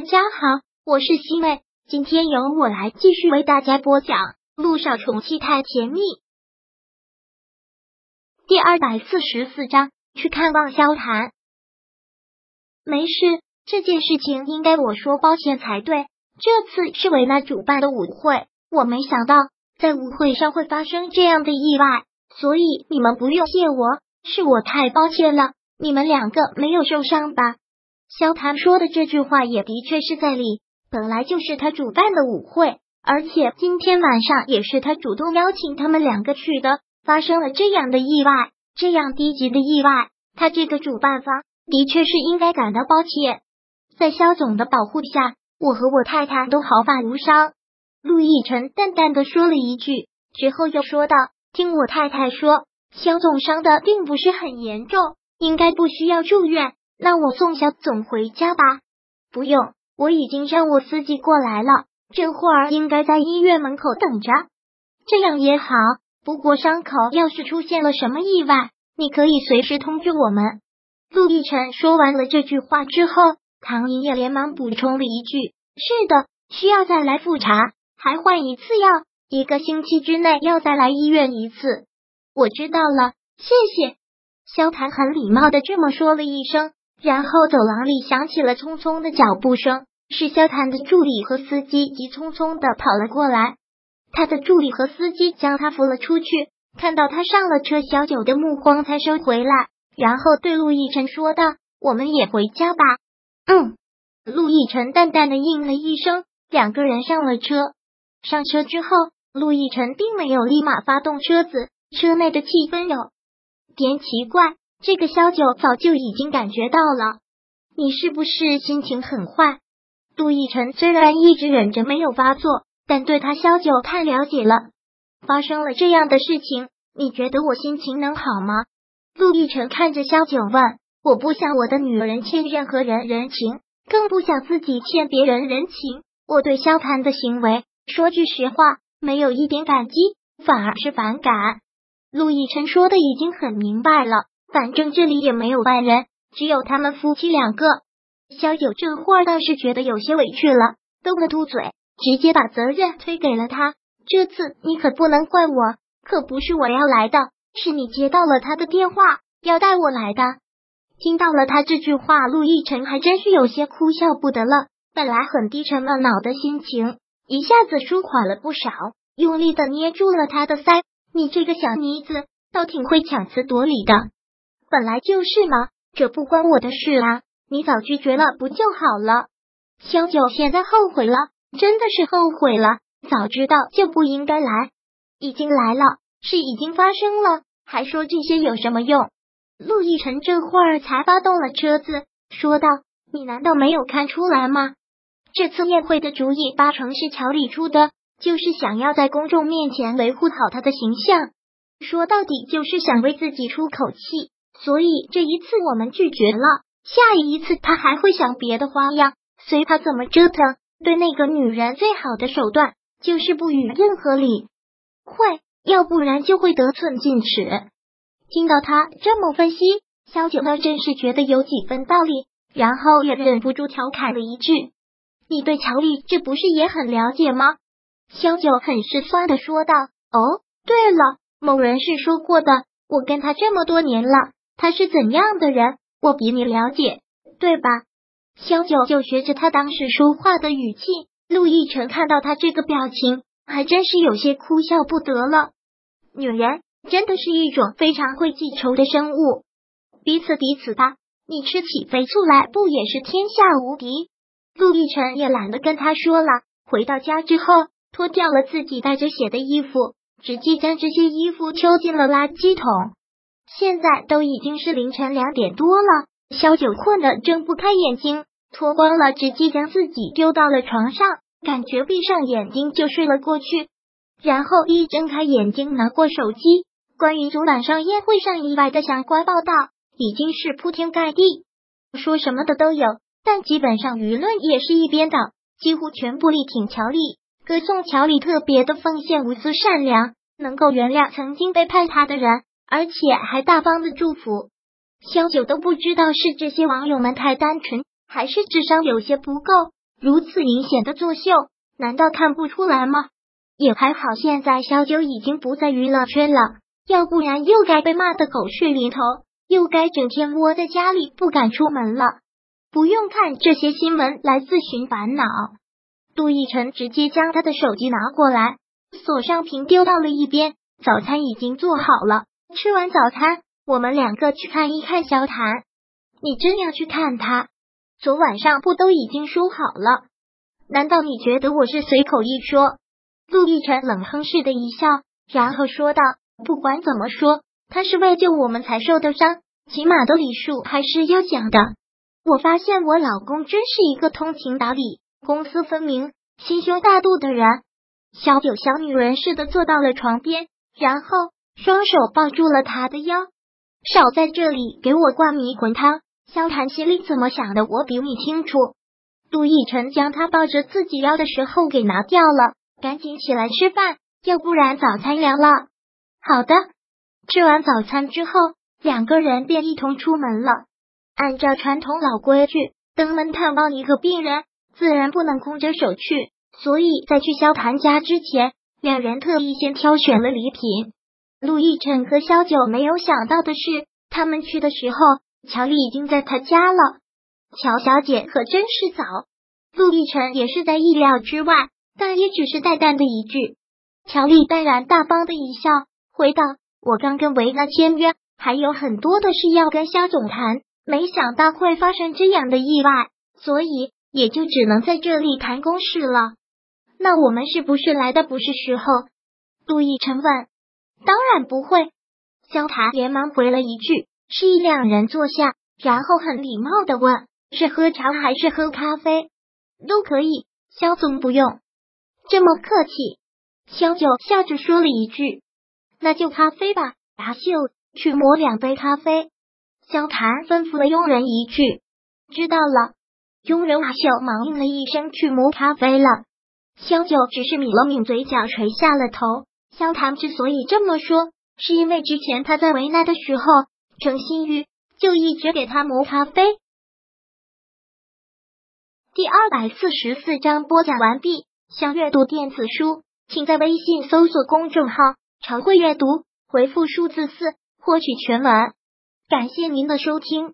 大家好，我是西妹，今天由我来继续为大家播讲《路上宠妻太甜蜜》第二百四十四章。去看望萧谈，没事，这件事情应该我说抱歉才对。这次是维娜主办的舞会，我没想到在舞会上会发生这样的意外，所以你们不用谢我，是我太抱歉了。你们两个没有受伤吧？萧谈说的这句话也的确是在理，本来就是他主办的舞会，而且今天晚上也是他主动邀请他们两个去的，发生了这样的意外，这样低级的意外，他这个主办方的确是应该感到抱歉。在萧总的保护下，我和我太太都毫发无伤。陆亦辰淡淡的说了一句，之后又说道：“听我太太说，萧总伤的并不是很严重。”应该不需要住院，那我送小总回家吧。不用，我已经让我司机过来了，这会儿应该在医院门口等着。这样也好，不过伤口要是出现了什么意外，你可以随时通知我们。陆亦辰说完了这句话之后，唐莹也连忙补充了一句：“是的，需要再来复查，还换一次药，一个星期之内要再来医院一次。”我知道了，谢谢。萧谈很礼貌的这么说了一声，然后走廊里响起了匆匆的脚步声，是萧谈的助理和司机急匆匆的跑了过来。他的助理和司机将他扶了出去，看到他上了车，小九的目光才收回来，然后对陆亦辰说道：“我们也回家吧。”嗯，陆亦辰淡淡的应了一声，两个人上了车。上车之后，陆亦辰并没有立马发动车子，车内的气氛有。点奇怪，这个萧九早就已经感觉到了。你是不是心情很坏？杜奕晨虽然一直忍着没有发作，但对他萧九太了解了。发生了这样的事情，你觉得我心情能好吗？陆亦辰看着萧九问：“我不想我的女人欠任何人人情，更不想自己欠别人人情。我对萧谈的行为，说句实话，没有一点感激，反而是反感。”陆亦辰说的已经很明白了，反正这里也没有外人，只有他们夫妻两个。萧九这会儿倒是觉得有些委屈了，嘟了嘟嘴，直接把责任推给了他。这次你可不能怪我，可不是我要来的，是你接到了他的电话，要带我来的。听到了他这句话，陆亦辰还真是有些哭笑不得了。本来很低沉懊恼的心情，一下子舒缓了不少，用力的捏住了他的腮。你这个小妮子倒挺会强词夺理的，本来就是嘛，这不关我的事啊！你早拒绝了不就好了？萧九现在后悔了，真的是后悔了，早知道就不应该来，已经来了，是已经发生了，还说这些有什么用？陆亦辰这会儿才发动了车子，说道：“你难道没有看出来吗？这次宴会的主意八成是乔里出的。”就是想要在公众面前维护好他的形象，说到底就是想为自己出口气。所以这一次我们拒绝了，下一次他还会想别的花样，随他怎么折腾。对那个女人最好的手段就是不予任何理会，要不然就会得寸进尺。听到他这么分析，萧九倒真是觉得有几分道理，然后也忍不住调侃了一句：“你对乔丽这不是也很了解吗？”萧九很是酸的说道：“哦，对了，某人是说过的，我跟他这么多年了，他是怎样的人，我比你了解，对吧？”萧九就学着他当时说话的语气。陆亦辰看到他这个表情，还真是有些哭笑不得了。女人真的是一种非常会记仇的生物，彼此彼此吧。你吃起肥醋来，不也是天下无敌？陆亦辰也懒得跟他说了。回到家之后。脱掉了自己带着血的衣服，直接将这些衣服丢进了垃圾桶。现在都已经是凌晨两点多了，萧九困得睁不开眼睛，脱光了，直接将自己丢到了床上，感觉闭上眼睛就睡了过去。然后一睁开眼睛，拿过手机，关于昨晚上宴会上意外的相关报道已经是铺天盖地，说什么的都有，但基本上舆论也是一边倒，几乎全部力挺乔丽。歌颂乔丽特别的奉献、无私、善良，能够原谅曾经背叛他的人，而且还大方的祝福。萧九都不知道是这些网友们太单纯，还是智商有些不够。如此明显的作秀，难道看不出来吗？也还好，现在小九已经不在娱乐圈了，要不然又该被骂的狗血淋头，又该整天窝在家里不敢出门了。不用看这些新闻来自寻烦恼。杜奕晨直接将他的手机拿过来，锁上屏，丢到了一边。早餐已经做好了，吃完早餐，我们两个去看一看萧谈。你真要去看他？昨晚上不都已经说好了？难道你觉得我是随口一说？陆亦辰冷哼似的一笑，然后说道：“不管怎么说，他是为救我们才受的伤，起码的礼数还是要讲的。我发现我老公真是一个通情达理。”公私分明、心胸大度的人，小九小女人似的坐到了床边，然后双手抱住了他的腰。少在这里给我灌迷魂汤！萧谈心里怎么想的，我比你清楚。杜奕晨将他抱着自己腰的时候给拿掉了，赶紧起来吃饭，要不然早餐凉了。好的，吃完早餐之后，两个人便一同出门了。按照传统老规矩，登门探望一个病人。自然不能空着手去，所以在去萧谭家之前，两人特意先挑选了礼品。陆亦辰和萧九没有想到的是，他们去的时候，乔丽已经在他家了。乔小姐可真是早。陆亦辰也是在意料之外，但也只是淡淡的一句。乔丽淡然大方的一笑，回道：“我刚跟维娜签约，还有很多的事要跟萧总谈，没想到会发生这样的意外，所以。”也就只能在这里谈公事了。那我们是不是来的不是时候？陆毅晨问。当然不会。萧谈连忙回了一句。示意两人坐下，然后很礼貌的问：“是喝茶还是喝咖啡？”都可以。萧总不用这么客气。萧九笑着说了一句：“那就咖啡吧。”阿秀去磨两杯咖啡。萧谈吩咐了佣人一句：“知道了。”佣人阿秀忙应了一声，去磨咖啡了。萧九只是抿了抿嘴角，垂下了头。萧谭之所以这么说，是因为之前他在为难的时候，程心玉就一直给他磨咖啡。第二百四十四章播讲完毕。想阅读电子书，请在微信搜索公众号“常会阅读”，回复数字四获取全文。感谢您的收听。